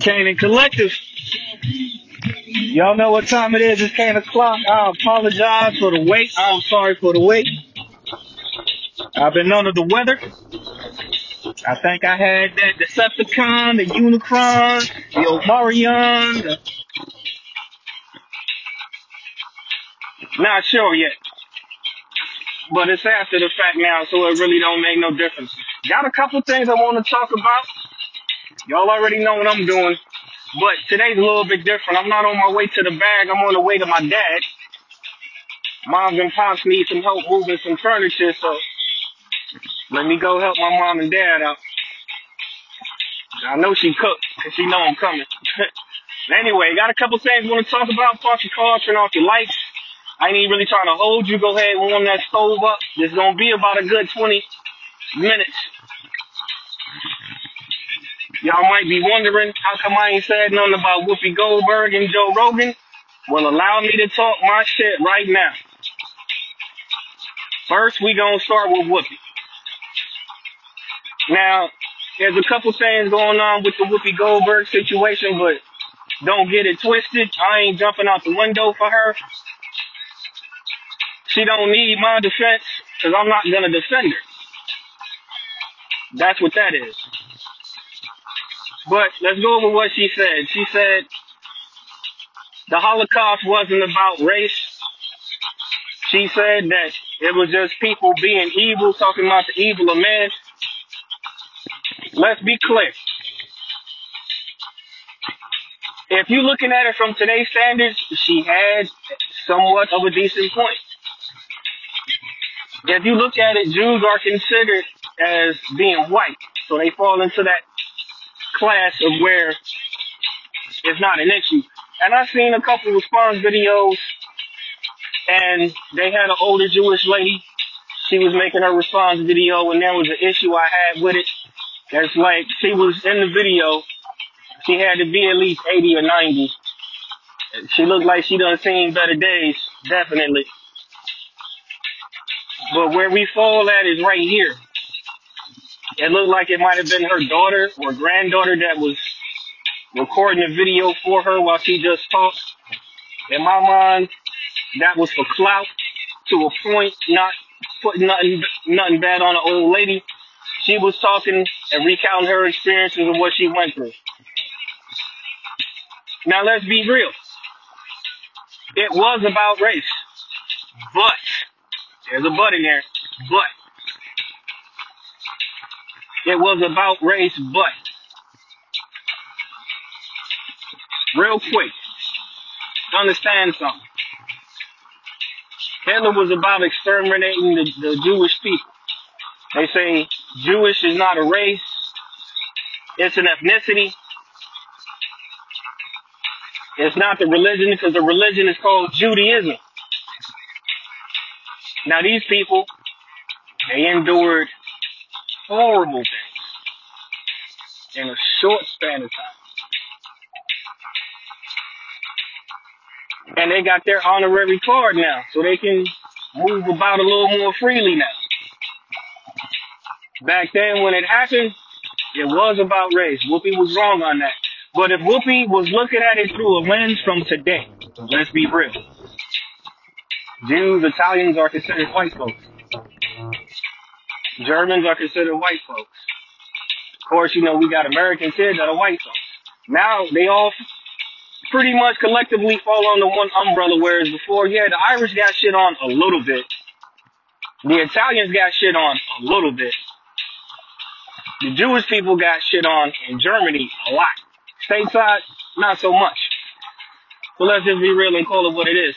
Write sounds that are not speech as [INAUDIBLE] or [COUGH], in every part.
Canaan Collective. Y'all know what time it is. It's 10 o'clock. I apologize for the wait. I'm sorry for the wait. I've been under the weather. I think I had that Decepticon, the Unicron, the Omarion. The... Not sure yet. But it's after the fact now, so it really don't make no difference. Got a couple things I want to talk about. Y'all already know what I'm doing. But today's a little bit different. I'm not on my way to the bag. I'm on the way to my dad. Mom and pops need some help moving some furniture, so let me go help my mom and dad out. I know she cooked, cause she know I'm coming. [LAUGHS] anyway, got a couple things I want to talk about. Park your car, turn off your lights. I ain't even really trying to hold you. Go ahead, warm that stove up. This is gonna be about a good 20 minutes. Y'all might be wondering how come I ain't said nothing about Whoopi Goldberg and Joe Rogan. Well, allow me to talk my shit right now. First, we gonna start with Whoopi. Now, there's a couple things going on with the Whoopi Goldberg situation, but don't get it twisted. I ain't jumping out the window for her. She don't need my defense, cause I'm not gonna defend her. That's what that is. But let's go over what she said. She said the Holocaust wasn't about race. She said that it was just people being evil, talking about the evil of man. Let's be clear. If you're looking at it from today's standards, she had somewhat of a decent point. If you look at it, Jews are considered as being white, so they fall into that class of where it's not an issue. And I've seen a couple response videos, and they had an older Jewish lady. She was making her response video, and there was an issue I had with it. That's like she was in the video. She had to be at least 80 or 90. She looked like she done seen better days, definitely. But where we fall at is right here. It looked like it might have been her daughter or granddaughter that was recording a video for her while she just talked. In my mind, that was for clout to a point, not putting nothing, nothing bad on an old lady. She was talking and recounting her experiences and what she went through. Now let's be real. It was about race. But, there's a but in there, but. It was about race, but. Real quick, understand something. Hitler was about exterminating the, the Jewish people. They say Jewish is not a race, it's an ethnicity. It's not the religion because the religion is called Judaism. Now these people, they endured horrible things in a short span of time. And they got their honorary card now, so they can move about a little more freely now. Back then when it happened, it was about race. Whoopi was wrong on that. But if Whoopi was looking at it through a lens from today, let's be real. Jews, Italians are considered white folks. Germans are considered white folks. Of course, you know, we got American kids that are white folks. Now they all pretty much collectively fall under one umbrella, whereas before, yeah, the Irish got shit on a little bit. The Italians got shit on a little bit. The Jewish people got shit on in Germany a lot. Stateside, not so much. So let's just be real and call it what it is.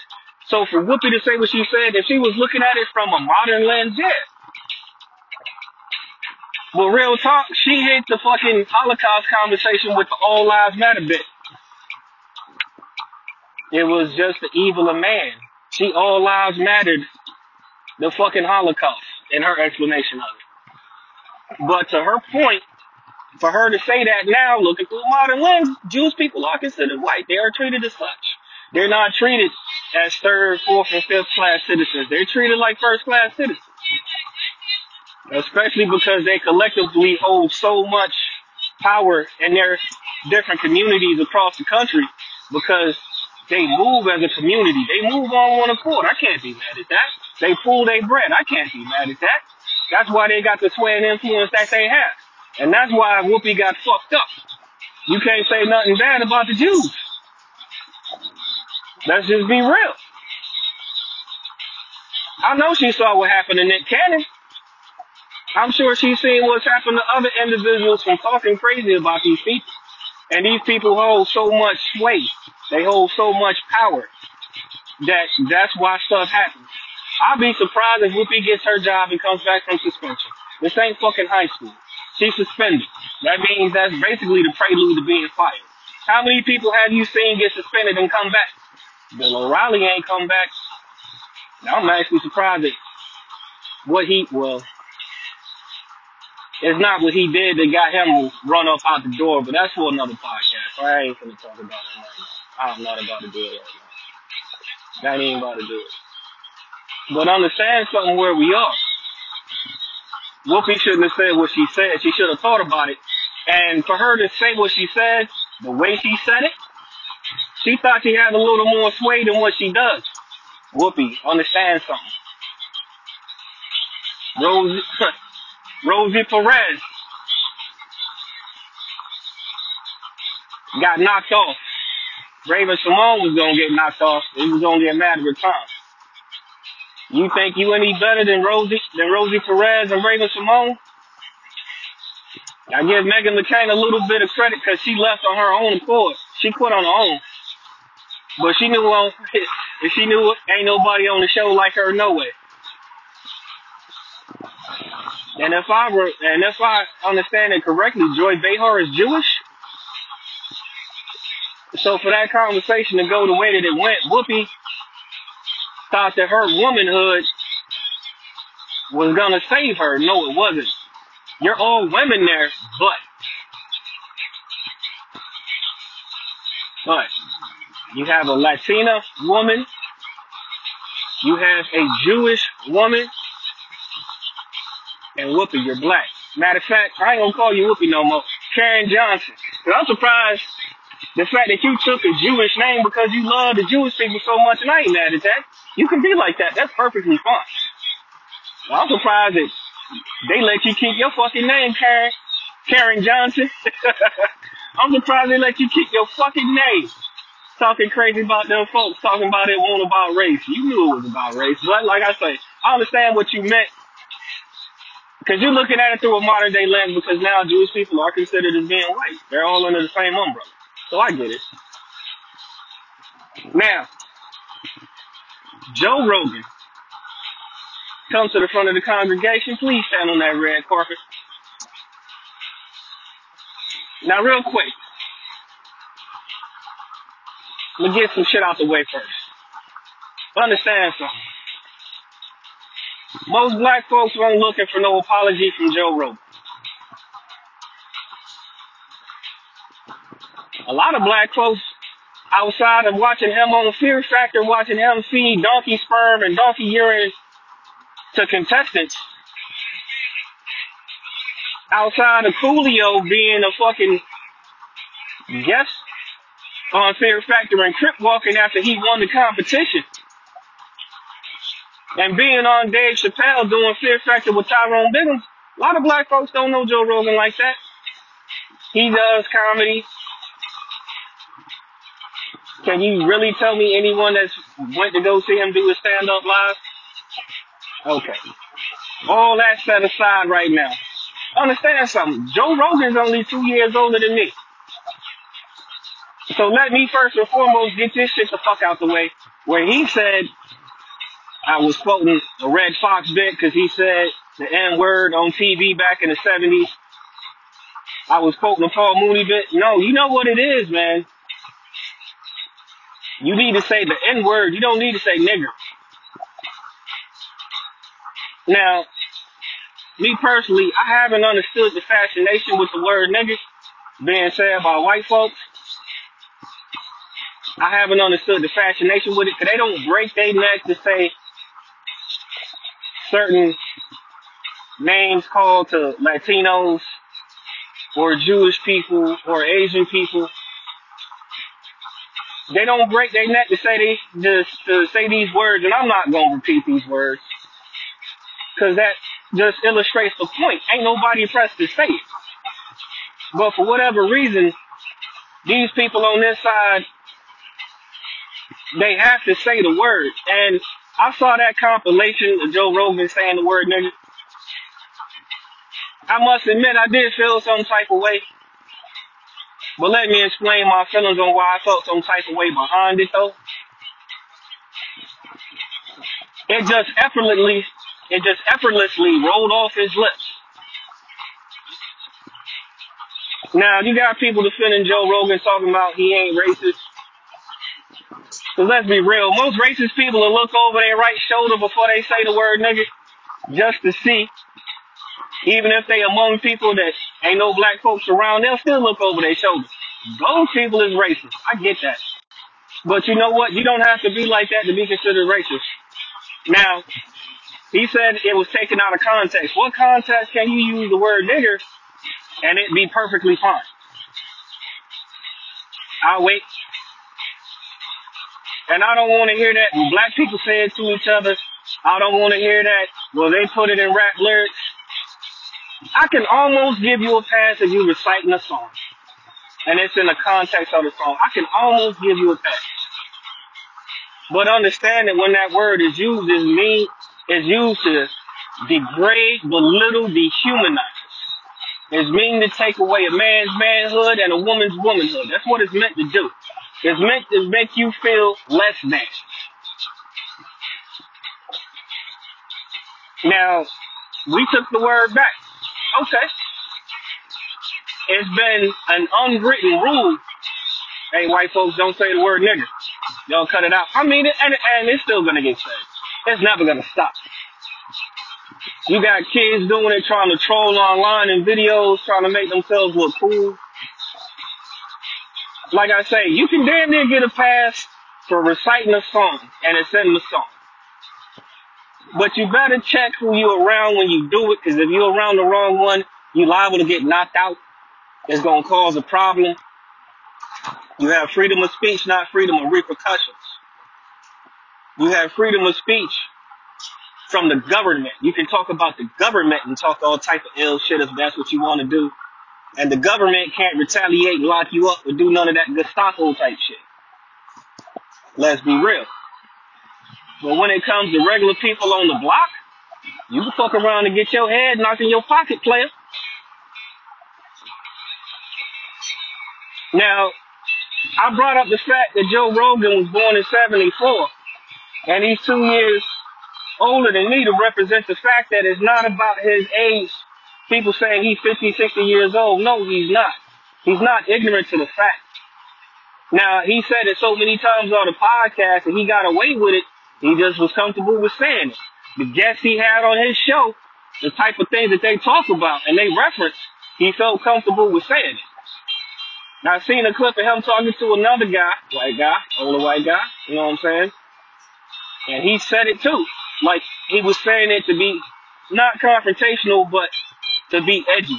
So for Whoopi to say what she said, if she was looking at it from a modern lens, yeah. But real talk, she hit the fucking Holocaust conversation with the All Lives Matter bit. It was just the evil of man. She all lives mattered the fucking Holocaust in her explanation of it. But to her point, for her to say that now, looking through modern lens, Jewish people are considered white. They are treated as such. They're not treated as third, fourth, and fifth class citizens. They're treated like first class citizens. Especially because they collectively hold so much power in their different communities across the country because they move as a community. They move on one accord. I can't be mad at that. They pull their bread. I can't be mad at that. That's why they got the sway and influence that they have. And that's why Whoopi got fucked up. You can't say nothing bad about the Jews. Let's just be real. I know she saw what happened to Nick Cannon. I'm sure she's seen what's happened to other individuals from talking crazy about these people. And these people hold so much sway. They hold so much power that that's why stuff happens. I'd be surprised if Whoopi gets her job and comes back from suspension. This ain't fucking high school. She's suspended. That means that's basically the prelude to being fired. How many people have you seen get suspended and come back? Bill O'Reilly ain't come back. I'm actually surprised at what he well, it's not what he did that got him run up out the door, but that's for another podcast. I ain't gonna talk about it right now. I'm not about to do it right now. That ain't about to do it. But understand something where we are. Whoopi shouldn't have said what she said. She should have thought about it. And for her to say what she said, the way she said it, she thought she had a little more sway than what she does. Whoopi, understand something. Rosie, [LAUGHS] Rosie Perez got knocked off. Raven-Symoné was gonna get knocked off. It was gonna get a matter of time. You think you any better than Rosie than Rosie Perez and Raven-Symoné? I give Meghan McCain a little bit of credit because she left on her own accord. She quit on her own. But she knew on [LAUGHS] if she knew ain't nobody on the show like her no way. And if I were and if I understand it correctly, Joy Behar is Jewish. So for that conversation to go the way that it went, Whoopi thought that her womanhood was gonna save her. No, it wasn't. You're all women there, but but you have a Latina woman, you have a Jewish woman, and Whoopi, you're black. Matter of fact, I ain't gonna call you Whoopi no more. Caryn Johnson. Cause I'm surprised the fact that you took a Jewish name because you love the Jewish people so much, and I ain't mad at that. You can be like that. That's perfectly fine. I'm surprised that they let you keep your fucking name, Caryn. Caryn Johnson. [LAUGHS] I'm surprised they let you keep your fucking name. Talking crazy about them folks, talking about it won't about race. You knew it was about race, but like I say, I understand what you meant. Because you're looking at it through a modern day lens because now Jewish people are considered as being white. They're all under the same umbrella. So I get it. Now, Joe Rogan comes to the front of the congregation. Please stand on that red carpet. Now, real quick, let me get some shit out the way first. Understand something. Most black folks weren't looking for no apology from Joe Rogan. A lot of black folks outside of watching him on Fear Factor, watching him feed donkey sperm and donkey urine to contestants, outside of Coolio being a fucking guest on Fear Factor and Crip walking after he won the competition. And being on Dave Chappelle doing Fear Factor with Tyrone Biggums, a lot of black folks don't know Joe Rogan like that. He does comedy. Can you really tell me anyone that's went to go see him do his stand up live? Okay. All that set aside right now. Understand something. Joe Rogan's only two years older than me. So let me first and foremost get this shit the fuck out the way. Where he said, I was quoting the Redd Foxx bit because he said the N word on TV back in the 70s. I was quoting the Paul Mooney bit. No, you know what it is, man. You need to say the N word. You don't need to say nigger. Now, me personally, I haven't understood the fascination with the word nigger being said by white folks. I haven't understood the fascination with it because they don't break their neck to say certain names called to Latinos or Jewish people or Asian people, they don't break their neck to say they just to say these words, and I'm not gonna repeat these words because that just illustrates the point. Ain't nobody pressed to say it, but for whatever reason, these people on this side they have to say the word. And I saw that compilation of Joe Rogan saying the word nigga. I must admit I did feel some type of way. But let me explain my feelings on why I felt some type of way behind it though. It just effortlessly it just effortlessly rolled off his lips. Now you got people defending Joe Rogan talking about he ain't racist. Cause let's be real, most racist people will look over their right shoulder before they say the word nigga, just to see. Even if they among people that ain't no black folks around, they'll still look over their shoulder. Those people is racist. I get that. But you know what? You don't have to be like that to be considered racist. Now, he said it was taken out of context. What context can you use the word nigger and it be perfectly fine? I'll wait. And I don't want to hear that black people say it to each other. I don't want to hear that. Well, they put it in rap lyrics. I can almost give you a pass if you reciting a song. And it's in the context of the song. I can almost give you a pass. But understand that when that word is used, is mean is used to degrade, belittle, dehumanize. It's mean to take away a man's manhood and a woman's womanhood. That's what it's meant to do. It's meant to make you feel less than. Now, we took the word back. Okay. It's been an unwritten rule. Hey, white folks, don't say the word nigger. Y'all cut it out. I mean, it, and, and it's still gonna get said. It's never gonna stop. You got kids doing it, trying to troll online in videos, trying to make themselves look cool. Like I say, you can damn near get a pass for reciting a song, and it's in the song. But you better check who you around when you do it, because if you're around the wrong one, you liable to get knocked out. It's gonna cause a problem. You have freedom of speech, not freedom of repercussions. You have freedom of speech from the government. You can talk about the government and talk all type of ill shit if that's what you want to do. And the government can't retaliate and lock you up or do none of that Gestapo type shit. Let's be real. But when it comes to regular people on the block, you can fuck around and get your head knocked in your pocket, player. Now, I brought up the fact that Joe Rogan was born in 74, and he's two years older than me to represent the fact that it's not about his age. People saying he's 50, 60 years old. No, he's not. He's not ignorant to the fact. Now, he said it so many times on the podcast and he got away with it. He just was comfortable with saying it. The guests he had on his show, the type of things that they talk about and they reference, he felt comfortable with saying it. Now, I seen a clip of him talking to another guy, white guy, older white guy, you know what I'm saying? And he said it too. Like, he was saying it to be not confrontational, but to be edgy.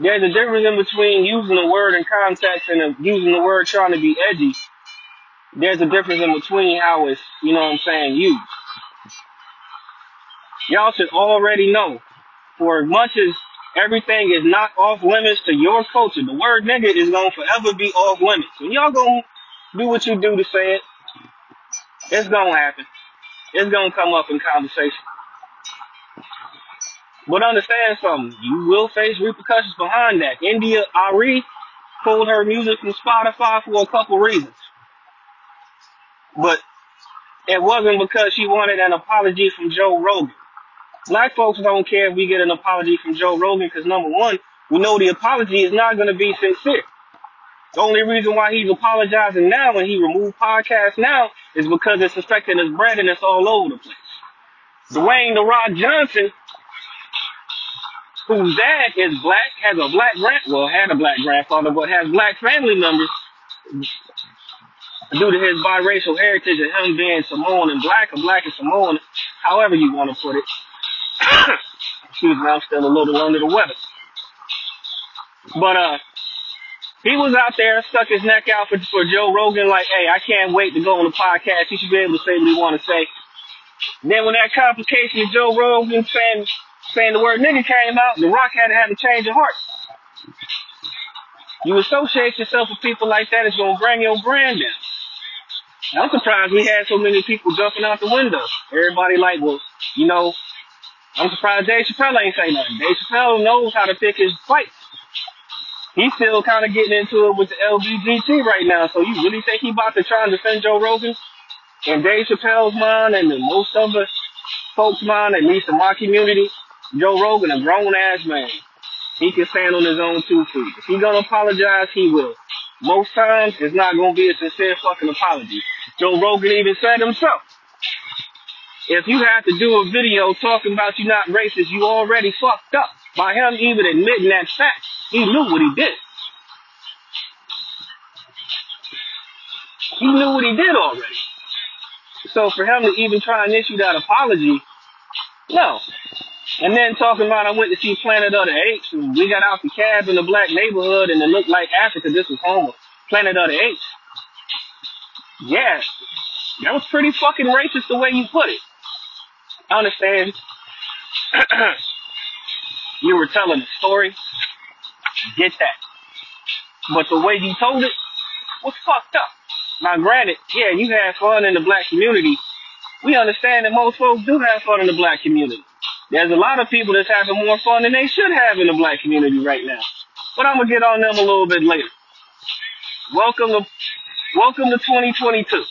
There's a difference in between using the word in context and using the word trying to be edgy. There's a difference in between how it's, you know what I'm saying, used. Y'all should already know, for as much as everything is not off limits to your culture, the word nigga is gonna forever be off limits. And y'all gonna do what you do to say it. It's gonna happen. It's gonna come up in conversation. But understand something, you will face repercussions behind that. India Ari pulled her music from Spotify for a couple reasons. But it wasn't because she wanted an apology from Joe Rogan. Black folks don't care if we get an apology from Joe Rogan because number one, we know the apology is not going to be sincere. The only reason why he's apologizing now and he removed podcasts now is because it's affecting his bread and it's all over the place. Dwayne The Rock Johnson whose dad is black, has a black grand, well, had a black grandfather, but has black family members due to his biracial heritage and him being Samoan and black, or black and Samoan, however you want to put it. [COUGHS] Excuse me, I'm still a little under the weather. But uh, he was out there, stuck his neck out for, for Joe Rogan, like, hey, I can't wait to go on the podcast. He should be able to say what he want to say. Then when that complication of Joe Rogan saying saying the word nigga came out, The Rock had to have a change of heart. You associate yourself with people like that, it's gonna bring your brand down. I'm surprised we had so many people jumping out the window. Everybody like, well, you know, I'm surprised Dave Chappelle ain't say nothing. Dave Chappelle knows how to pick his fights. He's still kind of getting into it with the LBGT right now. So you really think he about to try and defend Joe Rogan? In Dave Chappelle's mind and in most of the folks' mind, at least in my community, Joe Rogan, a grown ass man. He can stand on his own two feet. If he gonna apologize, he will. Most times, it's not gonna be a sincere fucking apology. Joe Rogan even said himself, if you have to do a video talking about you not racist, you already fucked up. By him even admitting that fact, he knew what he did. He knew what he did already. So for him to even try and issue that apology, no. And then talking about I went to see Planet of the Apes and we got out the cab in the black neighborhood and it looked like Africa. This was home Planet of the Apes. Yeah, that was pretty fucking racist the way you put it. I understand. [CLEARS THROAT] you were telling a story. Get that. But the way you told it was fucked up. Now granted, yeah, you had fun in the black community. We understand that most folks do have fun in the black community. There's a lot of people that's having more fun than they should have in the black community right now. But I'm gonna get on them a little bit later. Welcome to welcome to 2022.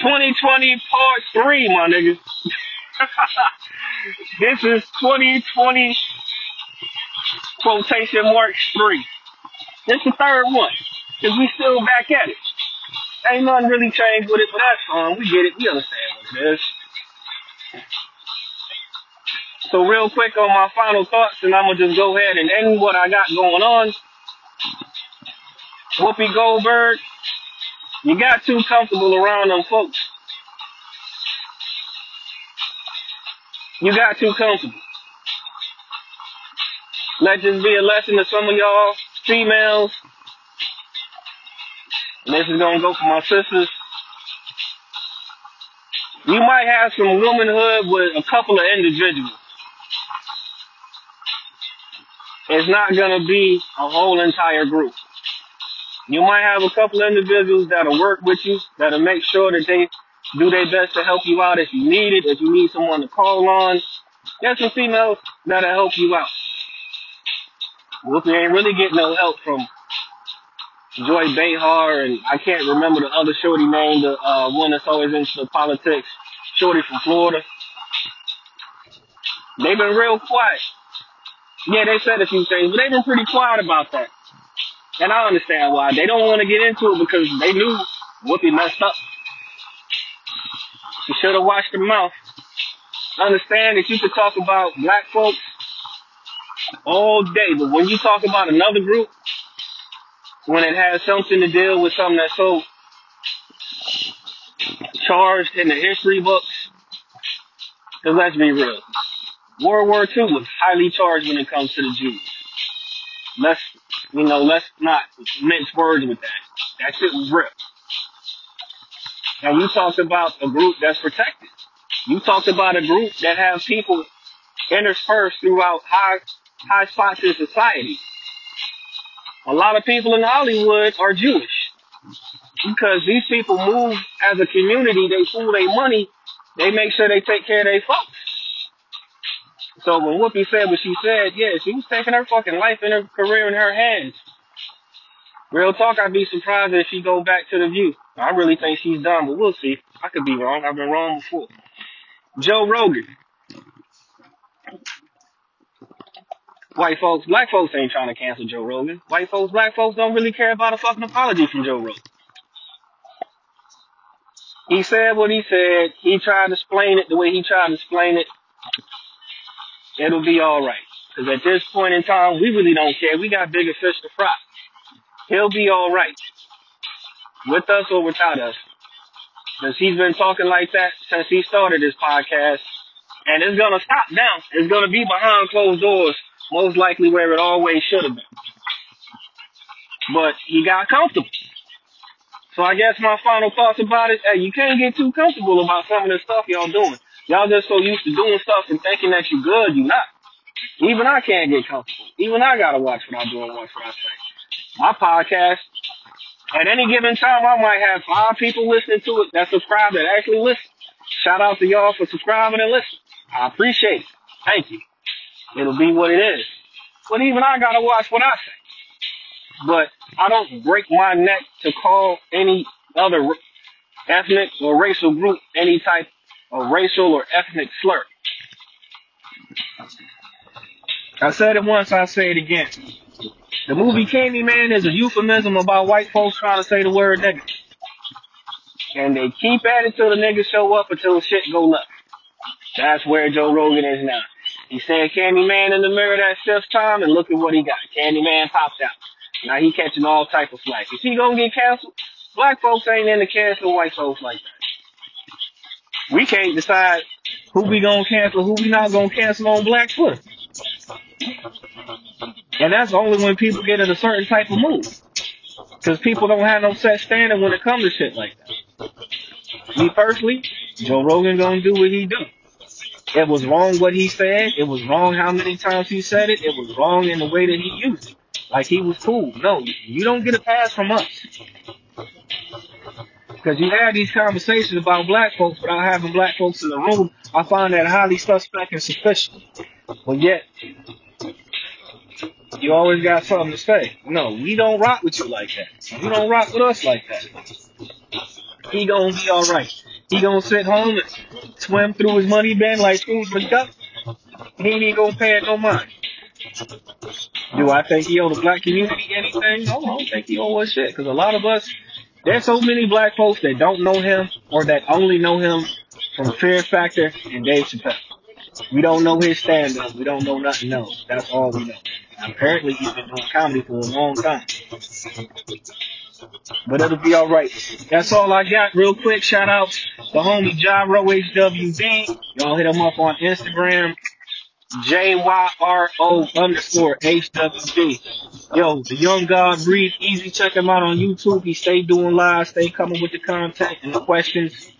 2020 part three, my nigga. [LAUGHS] this is 2020 quotation marks three. This the third one. Cause we still back at it. Ain't nothing really changed with it, but that's fine. We get it. We understand what it is. So real quick on my final thoughts, and I'm gonna just go ahead and end what I got going on. Whoopi Goldberg, you got too comfortable around them folks. You got too comfortable. Let this be a lesson to some of y'all females. And this is gonna go for my sisters. You might have some womanhood with a couple of individuals. It's not gonna be a whole entire group. You might have a couple of individuals that'll work with you, that'll make sure that they do their best to help you out if you need it, if you need someone to call on. There's some females that'll help you out. Whoopi ain't really getting no help from Joy Behar and I can't remember the other shorty name, the uh, one that's always into politics, shorty from Florida. They've been real quiet. Yeah, they said a few things, but they've been pretty quiet about that. And I understand why. They don't want to get into it because they knew Whoopi messed up. She should have watched her mouth. Understand that you could talk about black folks all day, but when you talk about another group, when it has something to deal with something that's so charged in the history books, because let's be real, World War II was highly charged when it comes to the Jews. Let's, you know, let's not mince words with that. That shit was real. And you talked about a group that's protected. You talked about a group that has people interspersed throughout high, high spots in society. A lot of people in Hollywood are Jewish because these people move as a community. They pool their money. They make sure they take care of their folks. So when Whoopi said what she said, yeah, she was taking her fucking life and her career in her hands. Real talk, I'd be surprised if she go back to the view. I really think she's done, but we'll see. I could be wrong. I've been wrong before. Joe Rogan. White folks, black folks ain't trying to cancel Joe Rogan. White folks, black folks don't really care about a fucking apology from Joe Rogan. He said what he said. He tried to explain it the way he tried to explain it. It'll be alright. Cause at this point in time, we really don't care. We got bigger fish to fry. He'll be alright. With us or without us. Cause he's been talking like that since he started this podcast. And it's gonna stop now. It's gonna be behind closed doors most likely where it always should have been. But he got comfortable. So I guess my final thoughts about it, hey, you can't get too comfortable about some of the stuff y'all doing. Y'all just so used to doing stuff and thinking that you're good, you're not. Even I can't get comfortable. Even I gotta watch what I do and watch what I say. My podcast, at any given time, I might have five people listening to it that subscribe that actually listen. Shout out to y'all for subscribing and listening. I appreciate it. Thank you. It'll be what it is. But even I gotta watch what I say but I don't break my neck to call any other ethnic or racial group any type of racial or ethnic slur. I said it once, I'll say it again. The movie Candyman is a euphemism about white folks trying to say the word nigga. And they keep at it till the niggas show up until shit go left. That's where Joe Rogan is now. He said Candyman in the mirror that fifth time and look at what he got. Candyman popped out. Now he catching all type of flack. Is he gonna get canceled? Black folks ain't into cancel white folks like that. We can't decide who we gonna cancel, who we not gonna cancel on Black Twitter. And that's only when people get in a certain type of mood. Cause people don't have no set standard when it comes to shit like that. Me personally, Joe Rogan gonna do what he do. It was wrong what he said. It was wrong how many times he said it. It was wrong in the way that he used it. Like he was cool. No, you don't get a pass from us. Because you have these conversations about black folks without having black folks in the room. I find that highly suspect and suspicious. But yet, you always got something to say. No, we don't rock with you like that. You don't rock with us like that. He gonna be alright. He gonna sit home and swim through his money bin like Scrooge McDuck. He ain't gonna pay it no mind. Do I think he owe the black community anything? No, I don't think he owe us shit. Because a lot of us, there's so many black folks that don't know him or that only know him from Fear Factor and Dave Chappelle. We don't know his stand-up. We don't know nothing else. That's all we know. Apparently he's been doing comedy for a long time. But it'll be alright. That's all I got. Real quick, shout out to homie Jyro HWD. Y'all hit him up on Instagram. J-Y-R-O underscore H-W-D. Yo, the young God breathe easy. Check him out on YouTube. He stay doing live, stay coming with the content and the questions.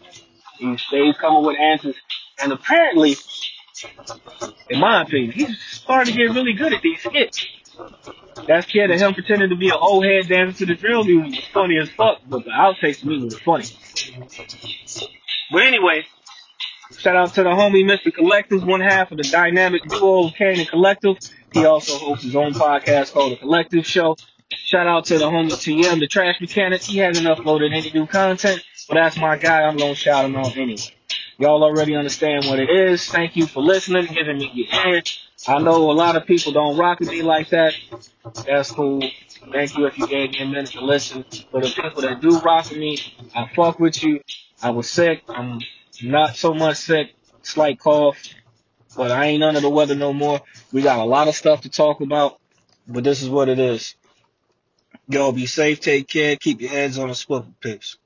He stays coming with answers. And apparently, in my opinion, he's starting to get really good at these skits. That kid of him pretending to be an old head dancing to the drill music was funny as fuck, but the outtakes me was funny. But anyway, Shout out to the homie Mr. Collective, one half of the dynamic duo and Collective. He also hosts his own podcast called The Collective Show. Shout out to the homie TM, the trash mechanic. He hasn't uploaded any new content, but that's my guy. I'm gonna shout him out anyway. Y'all already understand what it is. Thank you for listening, giving me your ear. I know a lot of people don't rock with me like that. That's cool. Thank you if you gave me a minute to listen. For the people that do rock with me, I fuck with you. I was sick. I'm not so much sick, slight cough, but I ain't under the weather no more. We got a lot of stuff to talk about, but this is what it is. Y'all be safe, take care, keep your heads on a swivel, pips.